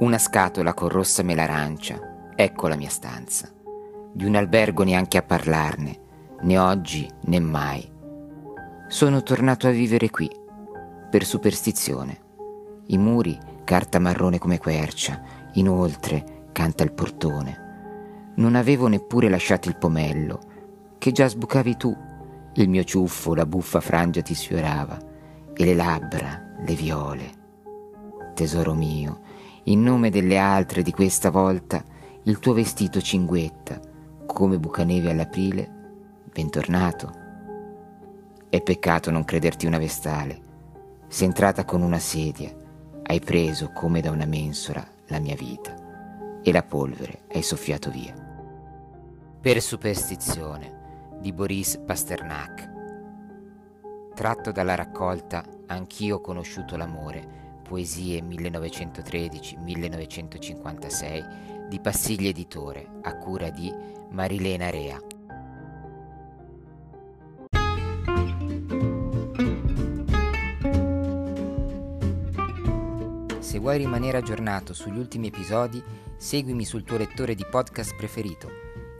Una scatola con rossa melarancia, ecco la mia stanza. Di un albergo neanche a parlarne, né oggi né mai. Sono tornato a vivere qui, per superstizione. I muri, carta marrone come quercia, inoltre canta il portone. Non avevo neppure lasciato il pomello, che già sbucavi tu. Il mio ciuffo, la buffa frangia ti sfiorava, e le labbra, le viole. Tesoro mio, in nome delle altre di questa volta, il tuo vestito cinguetta, come bucaneve all'aprile, bentornato. È peccato non crederti una vestale. Sei entrata con una sedia, hai preso come da una mensola la mia vita e la polvere hai soffiato via. Per superstizione di Boris Pasternak. Tratto dalla raccolta Anch'io ho conosciuto l'amore Poesie 1913-1956 di Passiglia Editore a cura di Marilena Rea. Se vuoi rimanere aggiornato sugli ultimi episodi, seguimi sul tuo lettore di podcast preferito